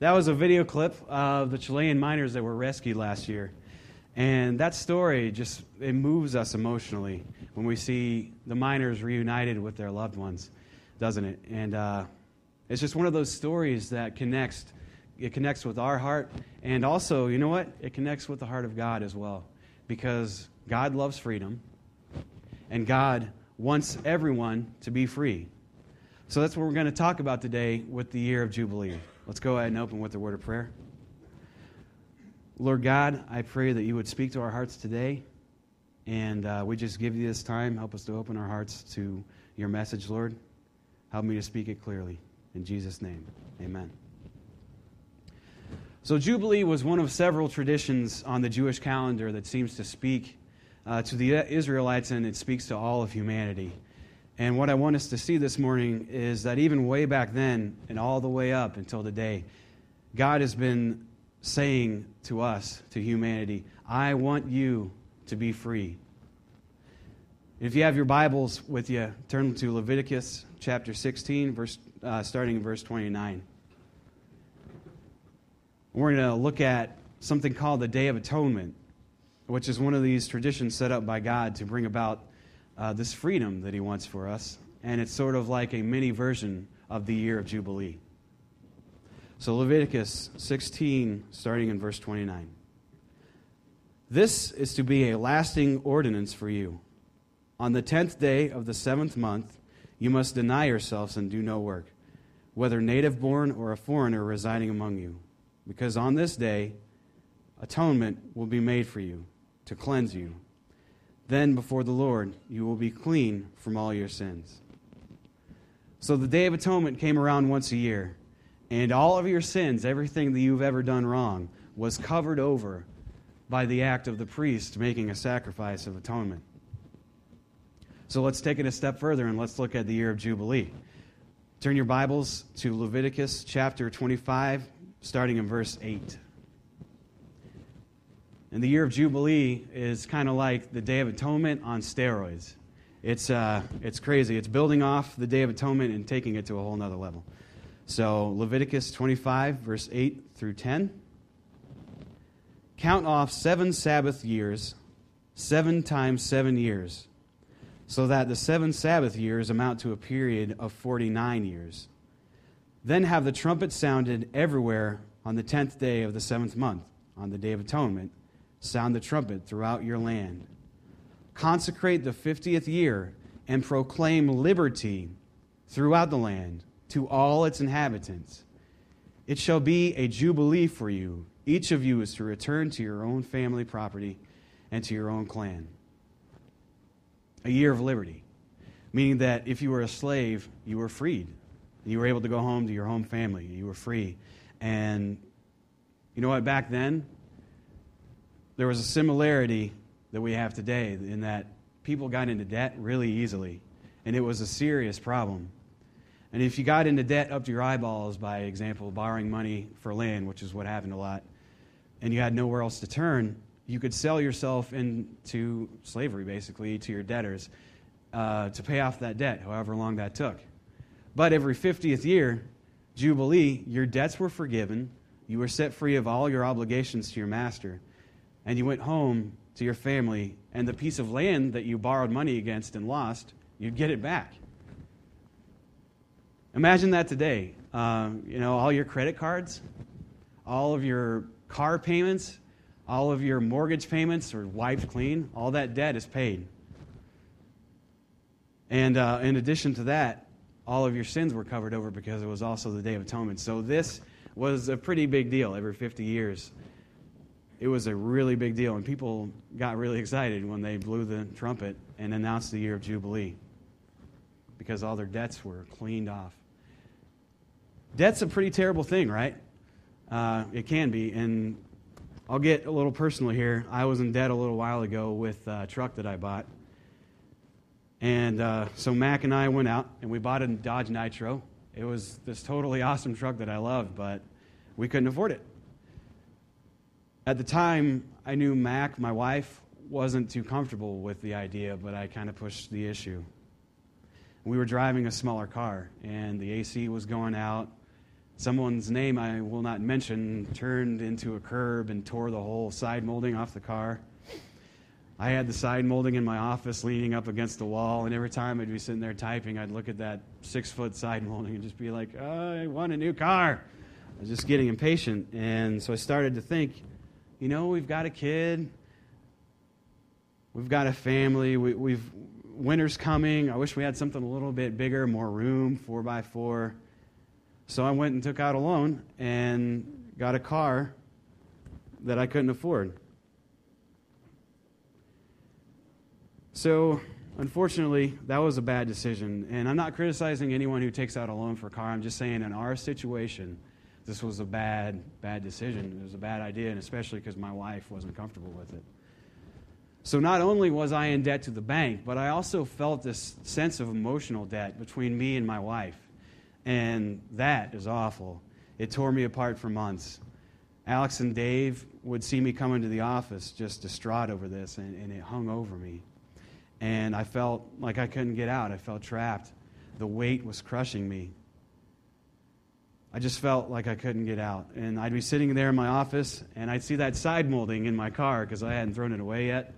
That was a video clip of the Chilean miners that were rescued last year. And that story just it moves us emotionally when we see the miners reunited with their loved ones, doesn't it? And uh, it's just one of those stories that connects. It connects with our heart, and also, you know what? It connects with the heart of God as well, because God loves freedom, and God wants everyone to be free. So that's what we're going to talk about today with the year of Jubilee. Let's go ahead and open with a word of prayer. Lord God, I pray that you would speak to our hearts today. And uh, we just give you this time. Help us to open our hearts to your message, Lord. Help me to speak it clearly. In Jesus' name, amen. So, Jubilee was one of several traditions on the Jewish calendar that seems to speak uh, to the Israelites and it speaks to all of humanity. And what I want us to see this morning is that even way back then and all the way up until today, God has been saying to us, to humanity, I want you to be free. If you have your Bibles with you, turn to Leviticus chapter 16, verse, uh, starting in verse 29. We're going to look at something called the Day of Atonement, which is one of these traditions set up by God to bring about uh, this freedom that He wants for us. And it's sort of like a mini version of the year of Jubilee. So, Leviticus 16, starting in verse 29. This is to be a lasting ordinance for you. On the tenth day of the seventh month, you must deny yourselves and do no work, whether native born or a foreigner residing among you, because on this day atonement will be made for you to cleanse you then before the Lord you will be clean from all your sins. So the Day of Atonement came around once a year, and all of your sins, everything that you've ever done wrong, was covered over by the act of the priest making a sacrifice of atonement. So let's take it a step further and let's look at the year of Jubilee. Turn your Bibles to Leviticus chapter 25, starting in verse 8. And the year of Jubilee is kind of like the Day of Atonement on steroids. It's, uh, it's crazy. It's building off the Day of Atonement and taking it to a whole nother level. So, Leviticus 25, verse 8 through 10. Count off seven Sabbath years, seven times seven years, so that the seven Sabbath years amount to a period of 49 years. Then have the trumpet sounded everywhere on the tenth day of the seventh month, on the Day of Atonement sound the trumpet throughout your land. Consecrate the 50th year and proclaim liberty throughout the land to all its inhabitants. It shall be a jubilee for you. Each of you is to return to your own family property and to your own clan. A year of liberty, meaning that if you were a slave, you were freed. You were able to go home to your home family. You were free. And you know what? Back then, there was a similarity that we have today in that people got into debt really easily, and it was a serious problem. And if you got into debt up to your eyeballs, by example, borrowing money for land, which is what happened a lot, and you had nowhere else to turn, you could sell yourself into slavery, basically, to your debtors uh, to pay off that debt, however long that took. But every 50th year, Jubilee, your debts were forgiven, you were set free of all your obligations to your master and you went home to your family, and the piece of land that you borrowed money against and lost, you'd get it back. Imagine that today. Uh, you know, all your credit cards, all of your car payments, all of your mortgage payments are wiped clean. All that debt is paid. And uh, in addition to that, all of your sins were covered over because it was also the Day of Atonement. So this was a pretty big deal every 50 years it was a really big deal, and people got really excited when they blew the trumpet and announced the year of Jubilee because all their debts were cleaned off. Debt's a pretty terrible thing, right? Uh, it can be, and I'll get a little personal here. I was in debt a little while ago with a truck that I bought. And uh, so Mac and I went out and we bought a Dodge Nitro. It was this totally awesome truck that I loved, but we couldn't afford it. At the time, I knew Mac, my wife, wasn't too comfortable with the idea, but I kind of pushed the issue. We were driving a smaller car, and the AC was going out. Someone's name I will not mention turned into a curb and tore the whole side molding off the car. I had the side molding in my office leaning up against the wall, and every time I'd be sitting there typing, I'd look at that six foot side molding and just be like, oh, I want a new car. I was just getting impatient. And so I started to think, you know, we've got a kid, we've got a family, we, we've winter's coming. I wish we had something a little bit bigger, more room, four by four. So I went and took out a loan and got a car that I couldn't afford. So, unfortunately, that was a bad decision. And I'm not criticizing anyone who takes out a loan for a car. I'm just saying, in our situation, this was a bad, bad decision. It was a bad idea, and especially because my wife wasn't comfortable with it. So, not only was I in debt to the bank, but I also felt this sense of emotional debt between me and my wife. And that is awful. It tore me apart for months. Alex and Dave would see me come into the office just distraught over this, and, and it hung over me and I felt like I couldn't get out. I felt trapped. The weight was crushing me. I just felt like I couldn't get out. And I'd be sitting there in my office, and I'd see that side molding in my car because I hadn't thrown it away yet.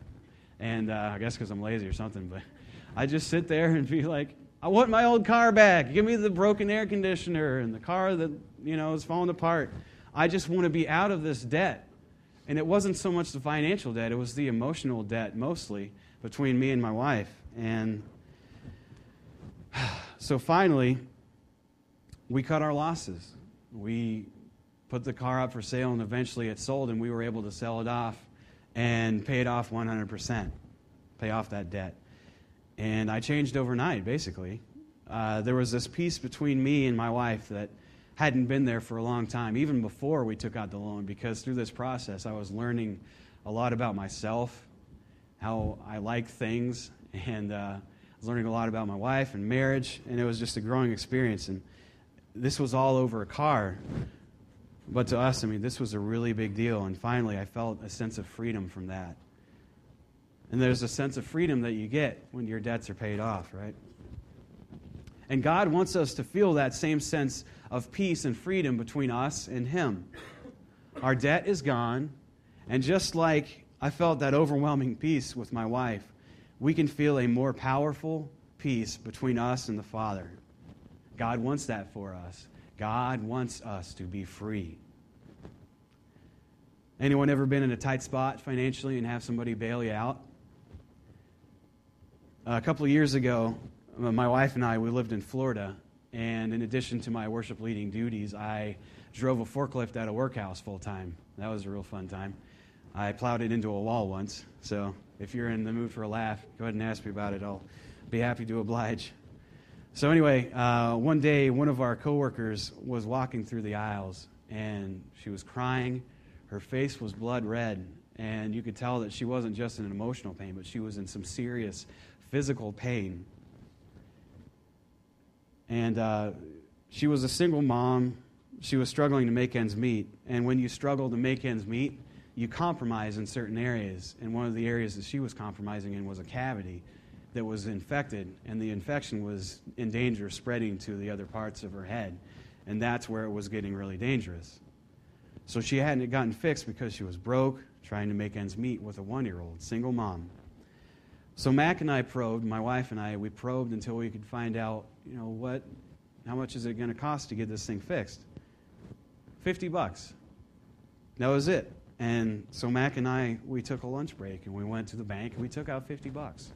And uh, I guess because I'm lazy or something. But I'd just sit there and be like, I want my old car back. Give me the broken air conditioner and the car that, you know, is falling apart. I just want to be out of this debt. And it wasn't so much the financial debt, it was the emotional debt mostly between me and my wife. And so finally, we cut our losses. We put the car up for sale, and eventually it sold, and we were able to sell it off and pay it off 100%, pay off that debt. And I changed overnight, basically. Uh, there was this peace between me and my wife that hadn't been there for a long time, even before we took out the loan, because through this process, I was learning a lot about myself how I like things, and uh, I was learning a lot about my wife and marriage, and it was just a growing experience. And this was all over a car. But to us, I mean, this was a really big deal. And finally, I felt a sense of freedom from that. And there's a sense of freedom that you get when your debts are paid off, right? And God wants us to feel that same sense of peace and freedom between us and Him. Our debt is gone, and just like I felt that overwhelming peace with my wife. We can feel a more powerful peace between us and the Father. God wants that for us. God wants us to be free. Anyone ever been in a tight spot financially and have somebody bail you out? A couple of years ago, my wife and I, we lived in Florida, and in addition to my worship leading duties, I drove a forklift at a workhouse full time. That was a real fun time. I plowed it into a wall once. So if you're in the mood for a laugh, go ahead and ask me about it. I'll be happy to oblige. So anyway, uh, one day one of our coworkers was walking through the aisles and she was crying. Her face was blood red, and you could tell that she wasn't just in an emotional pain, but she was in some serious physical pain. And uh, she was a single mom. She was struggling to make ends meet. And when you struggle to make ends meet, you compromise in certain areas. And one of the areas that she was compromising in was a cavity that was infected, and the infection was in danger of spreading to the other parts of her head. And that's where it was getting really dangerous. So she hadn't gotten fixed because she was broke, trying to make ends meet with a one year old, single mom. So Mac and I probed, my wife and I, we probed until we could find out, you know, what, how much is it going to cost to get this thing fixed? 50 bucks. That was it. And so Mac and I, we took a lunch break and we went to the bank and we took out 50 bucks.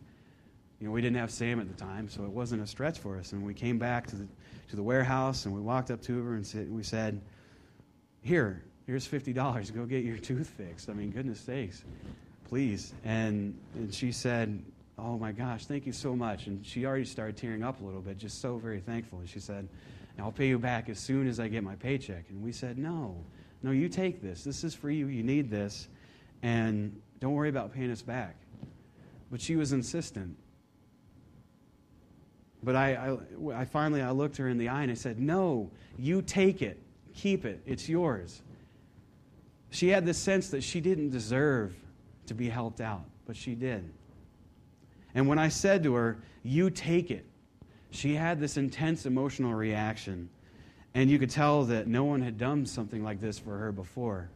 You know, we didn't have Sam at the time, so it wasn't a stretch for us. And we came back to the, to the warehouse and we walked up to her and said, we said, Here, here's $50. Go get your tooth fixed. I mean, goodness sakes, please. And, and she said, Oh my gosh, thank you so much. And she already started tearing up a little bit, just so very thankful. And she said, I'll pay you back as soon as I get my paycheck. And we said, No. No, you take this. This is for you. You need this. And don't worry about paying us back. But she was insistent. But I, I, I finally I looked her in the eye and I said, No, you take it. Keep it. It's yours. She had this sense that she didn't deserve to be helped out, but she did. And when I said to her, You take it, she had this intense emotional reaction And you could tell that no one had done something like this for her before.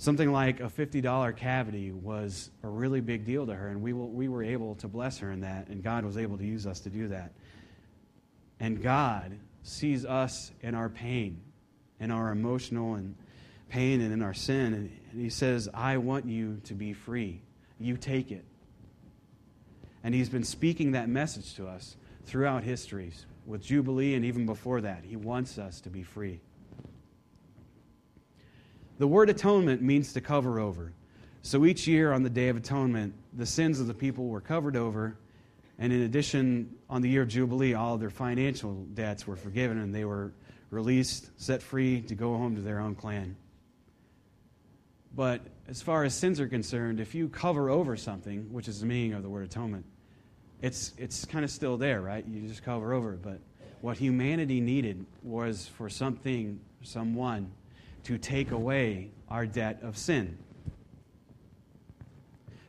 Something like a $50 cavity was a really big deal to her, and we, will, we were able to bless her in that, and God was able to use us to do that. And God sees us in our pain, in our emotional and pain and in our sin, and He says, I want you to be free. You take it. And He's been speaking that message to us throughout histories, with Jubilee and even before that. He wants us to be free. The word atonement means to cover over. So each year on the Day of Atonement, the sins of the people were covered over. And in addition, on the year of Jubilee, all of their financial debts were forgiven and they were released, set free to go home to their own clan. But as far as sins are concerned, if you cover over something, which is the meaning of the word atonement, it's, it's kind of still there, right? You just cover over it. But what humanity needed was for something, someone, to take away our debt of sin.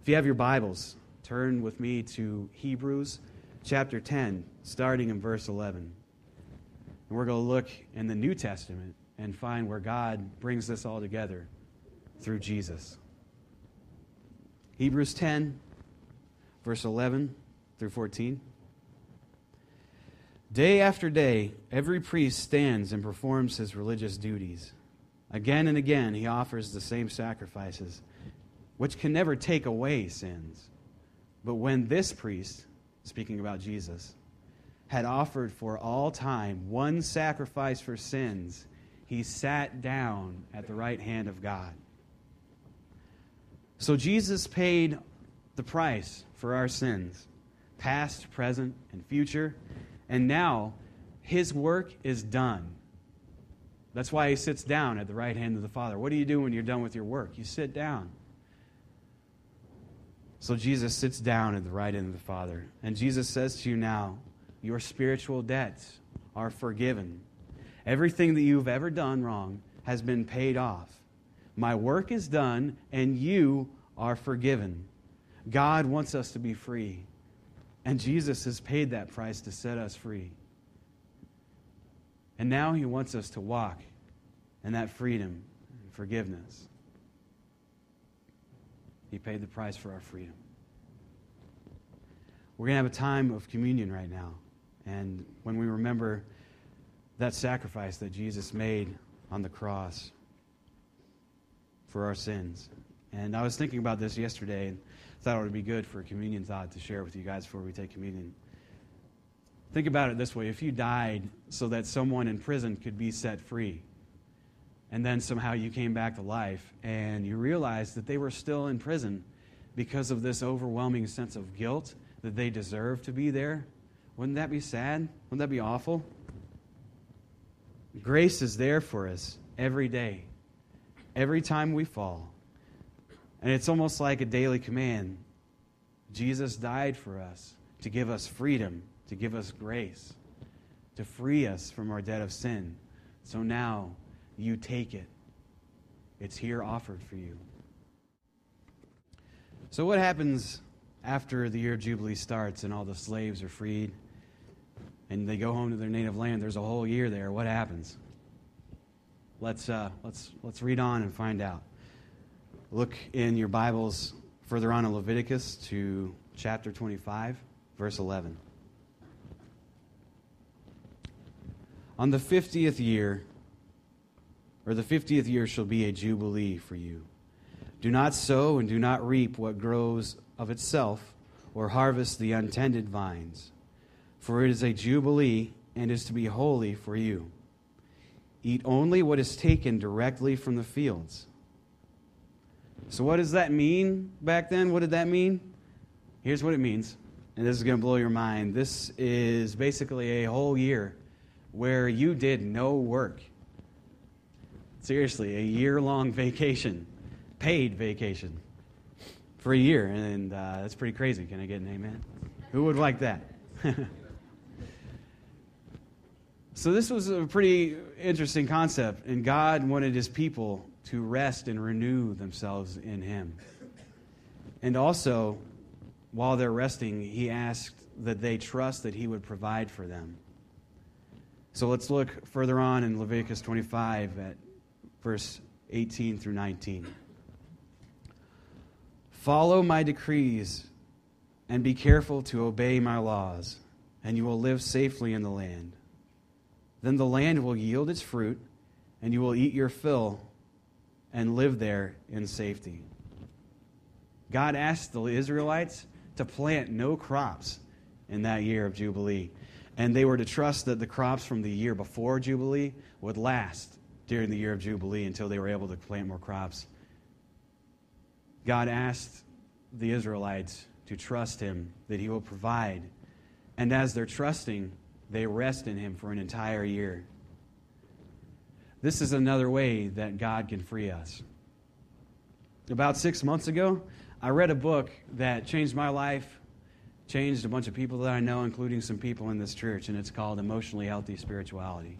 If you have your Bibles, turn with me to Hebrews chapter 10, starting in verse 11. And we're going to look in the New Testament and find where God brings this all together through Jesus. Hebrews 10, verse 11 through 14. Day after day, every priest stands and performs his religious duties. Again and again, he offers the same sacrifices, which can never take away sins. But when this priest, speaking about Jesus, had offered for all time one sacrifice for sins, he sat down at the right hand of God. So Jesus paid the price for our sins, past, present, and future. And now his work is done. That's why he sits down at the right hand of the Father. What do you do when you're done with your work? You sit down. So Jesus sits down at the right hand of the Father. And Jesus says to you now, Your spiritual debts are forgiven. Everything that you've ever done wrong has been paid off. My work is done, and you are forgiven. God wants us to be free. And Jesus has paid that price to set us free. And now he wants us to walk in that freedom and forgiveness. He paid the price for our freedom. We're going to have a time of communion right now. And when we remember that sacrifice that Jesus made on the cross for our sins. And I was thinking about this yesterday and thought it would be good for a communion thought to share with you guys before we take communion. Think about it this way if you died so that someone in prison could be set free, and then somehow you came back to life and you realized that they were still in prison because of this overwhelming sense of guilt that they deserve to be there, wouldn't that be sad? Wouldn't that be awful? Grace is there for us every day, every time we fall. And it's almost like a daily command. Jesus died for us to give us freedom, to give us grace, to free us from our debt of sin. So now you take it. It's here offered for you. So, what happens after the year of Jubilee starts and all the slaves are freed and they go home to their native land? There's a whole year there. What happens? Let's, uh, let's, let's read on and find out. Look in your Bibles further on in Leviticus to chapter 25, verse 11. On the 50th year, or the 50th year shall be a jubilee for you. Do not sow and do not reap what grows of itself, or harvest the untended vines. For it is a jubilee and is to be holy for you. Eat only what is taken directly from the fields. So, what does that mean back then? What did that mean? Here's what it means, and this is going to blow your mind. This is basically a whole year where you did no work. Seriously, a year long vacation, paid vacation for a year. And uh, that's pretty crazy. Can I get an amen? Who would like that? so, this was a pretty interesting concept, and God wanted his people to rest and renew themselves in him. And also, while they're resting, he asked that they trust that he would provide for them. So let's look further on in Leviticus 25 at verse 18 through 19. Follow my decrees and be careful to obey my laws, and you will live safely in the land. Then the land will yield its fruit, and you will eat your fill and live there in safety. God asked the Israelites to plant no crops in that year of Jubilee. And they were to trust that the crops from the year before Jubilee would last during the year of Jubilee until they were able to plant more crops. God asked the Israelites to trust Him, that He will provide. And as they're trusting, they rest in Him for an entire year. This is another way that God can free us. About six months ago, I read a book that changed my life changed a bunch of people that I know, including some people in this church, and it's called Emotionally Healthy Spirituality.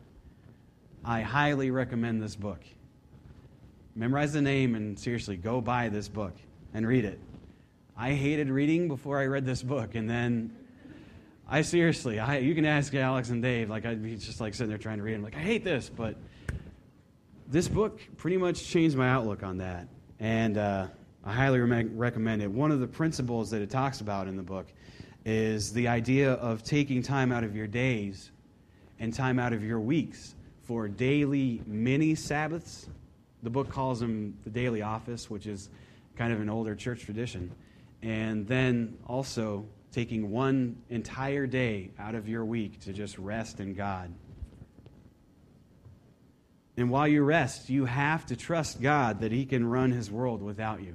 I highly recommend this book. Memorize the name and seriously go buy this book and read it. I hated reading before I read this book, and then I seriously, I, you can ask Alex and Dave. Like I'd be just like sitting there trying to read. I'm like, I hate this, but this book pretty much changed my outlook on that, and uh, I highly re- recommend it. One of the principles that it talks about in the book is the idea of taking time out of your days and time out of your weeks for daily mini Sabbaths. The book calls them the daily office, which is kind of an older church tradition. And then also taking one entire day out of your week to just rest in God. And while you rest, you have to trust God that He can run His world without you.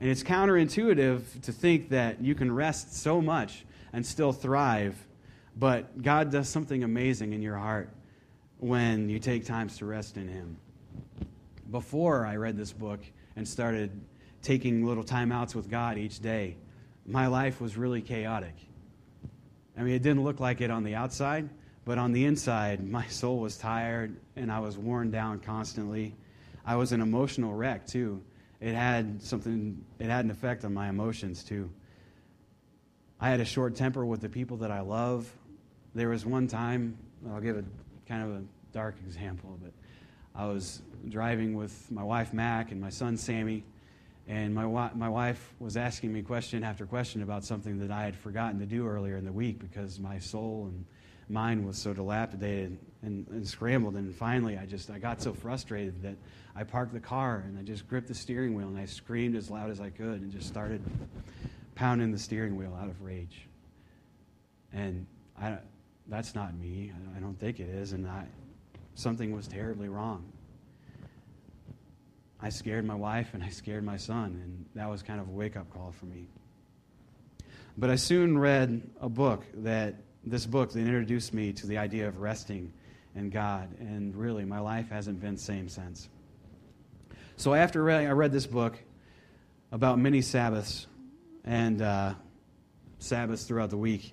And it's counterintuitive to think that you can rest so much and still thrive, but God does something amazing in your heart when you take times to rest in Him. Before I read this book and started taking little timeouts with God each day, my life was really chaotic. I mean, it didn't look like it on the outside, but on the inside, my soul was tired and I was worn down constantly. I was an emotional wreck, too it had something, it had an effect on my emotions too. I had a short temper with the people that I love. There was one time, I'll give a kind of a dark example, but I was driving with my wife Mac and my son Sammy, and my, my wife was asking me question after question about something that I had forgotten to do earlier in the week because my soul and mind was so dilapidated and, and scrambled. And finally, I just I got so frustrated that I parked the car and I just gripped the steering wheel and I screamed as loud as I could and just started pounding the steering wheel out of rage. And I, that's not me. I don't think it is. And I, something was terribly wrong. I scared my wife and I scared my son, and that was kind of a wake up call for me. But I soon read a book that, this book that introduced me to the idea of resting in God, and really my life hasn't been the same since. So after I read this book about many Sabbaths and uh, Sabbaths throughout the week,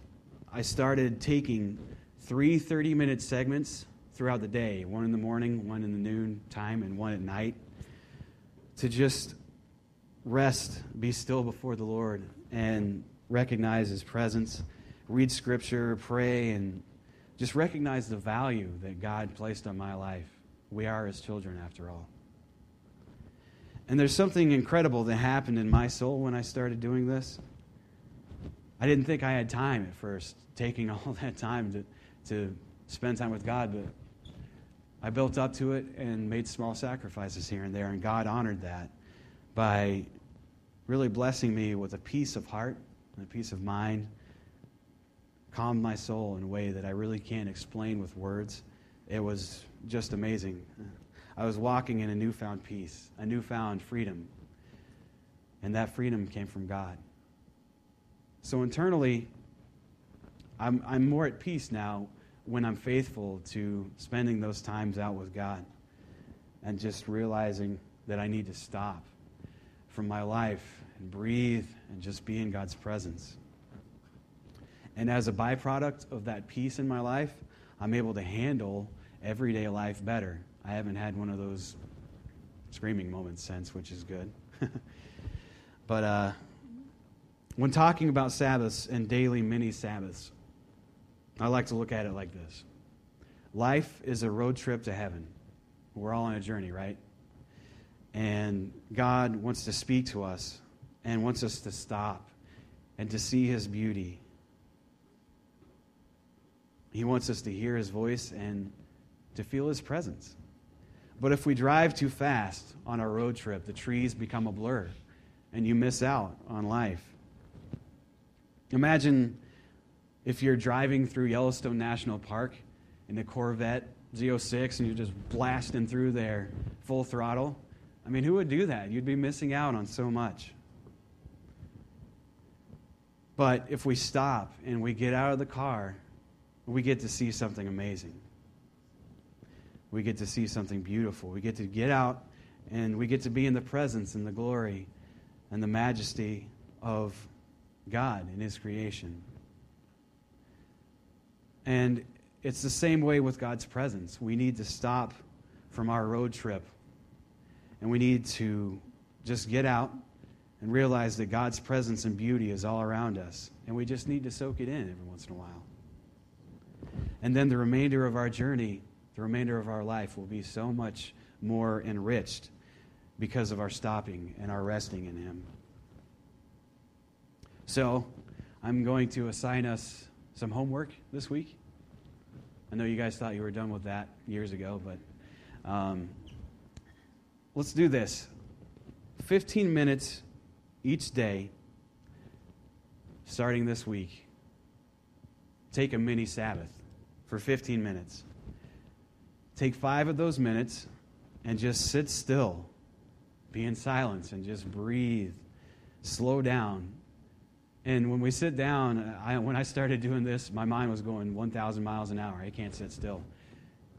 I started taking three 30 minute segments throughout the day one in the morning, one in the noon time, and one at night to just rest, be still before the Lord, and recognize His presence, read Scripture, pray, and just recognize the value that God placed on my life. We are His children, after all. And there's something incredible that happened in my soul when I started doing this. I didn't think I had time at first, taking all that time to, to spend time with God, but I built up to it and made small sacrifices here and there, and God honored that by really blessing me with a peace of heart and a peace of mind, calmed my soul in a way that I really can't explain with words. It was just amazing. I was walking in a newfound peace, a newfound freedom. And that freedom came from God. So internally, I'm, I'm more at peace now when I'm faithful to spending those times out with God and just realizing that I need to stop from my life and breathe and just be in God's presence. And as a byproduct of that peace in my life, I'm able to handle everyday life better I haven't had one of those screaming moments since, which is good. but uh, when talking about Sabbaths and daily mini Sabbaths, I like to look at it like this Life is a road trip to heaven. We're all on a journey, right? And God wants to speak to us and wants us to stop and to see his beauty. He wants us to hear his voice and to feel his presence. But if we drive too fast on our road trip, the trees become a blur and you miss out on life. Imagine if you're driving through Yellowstone National Park in a Corvette Z06 and you're just blasting through there full throttle. I mean, who would do that? You'd be missing out on so much. But if we stop and we get out of the car, we get to see something amazing. We get to see something beautiful. We get to get out and we get to be in the presence and the glory and the majesty of God in His creation. And it's the same way with God's presence. We need to stop from our road trip and we need to just get out and realize that God's presence and beauty is all around us. And we just need to soak it in every once in a while. And then the remainder of our journey, the remainder of our life, will be so much more enriched because of our stopping and our resting in Him. So, I'm going to assign us some homework this week. I know you guys thought you were done with that years ago, but um, let's do this 15 minutes each day, starting this week. Take a mini Sabbath for 15 minutes. Take five of those minutes and just sit still, be in silence, and just breathe. Slow down and when we sit down, uh, I, when I started doing this, my mind was going 1,000 miles an hour. I can't sit still.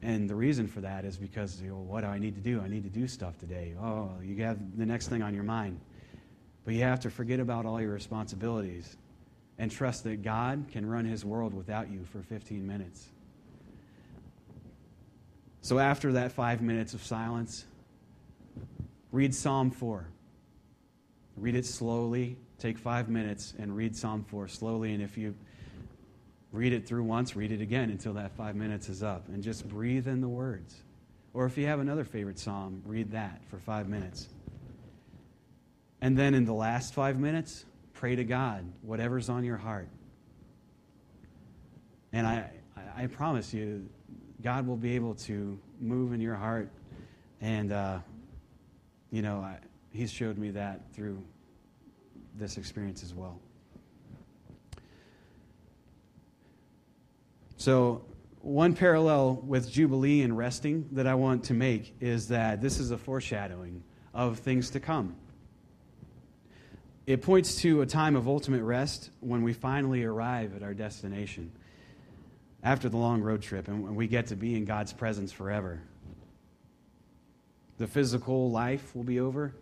And the reason for that is because, you know, what do I need to do? I need to do stuff today. Oh, you have the next thing on your mind. But you have to forget about all your responsibilities and trust that God can run his world without you for 15 minutes. So after that five minutes of silence, read Psalm 4. Read it slowly, take five minutes and read Psalm 4 slowly. And if you read it through once, read it again until that five minutes is up. And just breathe in the words. Or if you have another favorite psalm, read that for five minutes. And then in the last five minutes, pray to God, whatever's on your heart. And I, I promise you, God will be able to move in your heart. And, uh, you know, I, He's showed me that through this experience as well. So, one parallel with Jubilee and resting that I want to make is that this is a foreshadowing of things to come. It points to a time of ultimate rest when we finally arrive at our destination after the long road trip and we get to be in God's presence forever. The physical life will be over,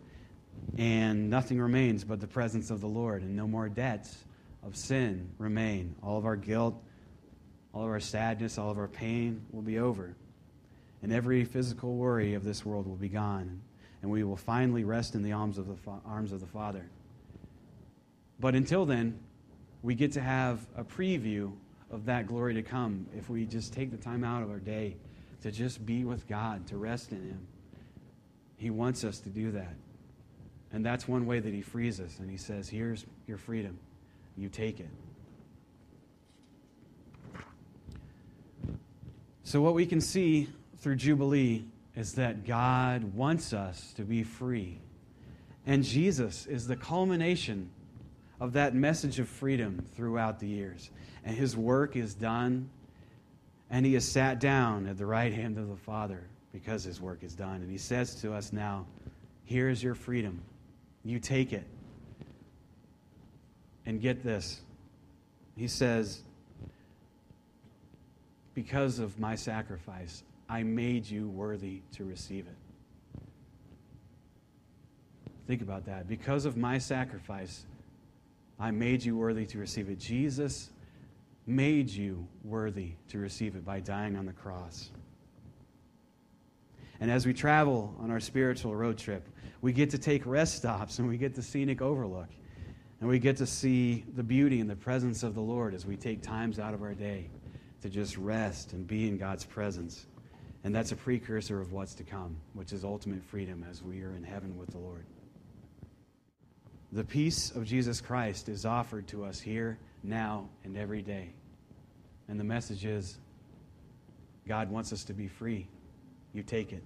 and nothing remains but the presence of the Lord, and no more debts of sin remain. All of our guilt, all of our sadness, all of our pain will be over. And every physical worry of this world will be gone. And we will finally rest in the arms of the, arms of the Father. But until then, we get to have a preview of that glory to come if we just take the time out of our day to just be with God, to rest in Him. He wants us to do that. And that's one way that he frees us. And he says, Here's your freedom. You take it. So, what we can see through Jubilee is that God wants us to be free. And Jesus is the culmination of that message of freedom throughout the years. And his work is done, and he has sat down at the right hand of the Father because his work is done. And he says to us now, Here is your freedom. You take it. And get this. He says, Because of my sacrifice, I made you worthy to receive it. Think about that. Because of my sacrifice, I made you worthy to receive it. Jesus made you worthy to receive it by dying on the cross. And as we travel on our spiritual road trip, we get to take rest stops and we get the scenic overlook. And we get to see the beauty and the presence of the Lord as we take times out of our day to just rest and be in God's presence. And that's a precursor of what's to come, which is ultimate freedom as we are in heaven with the Lord. The peace of Jesus Christ is offered to us here, now, and every day. And the message is God wants us to be free. You take it.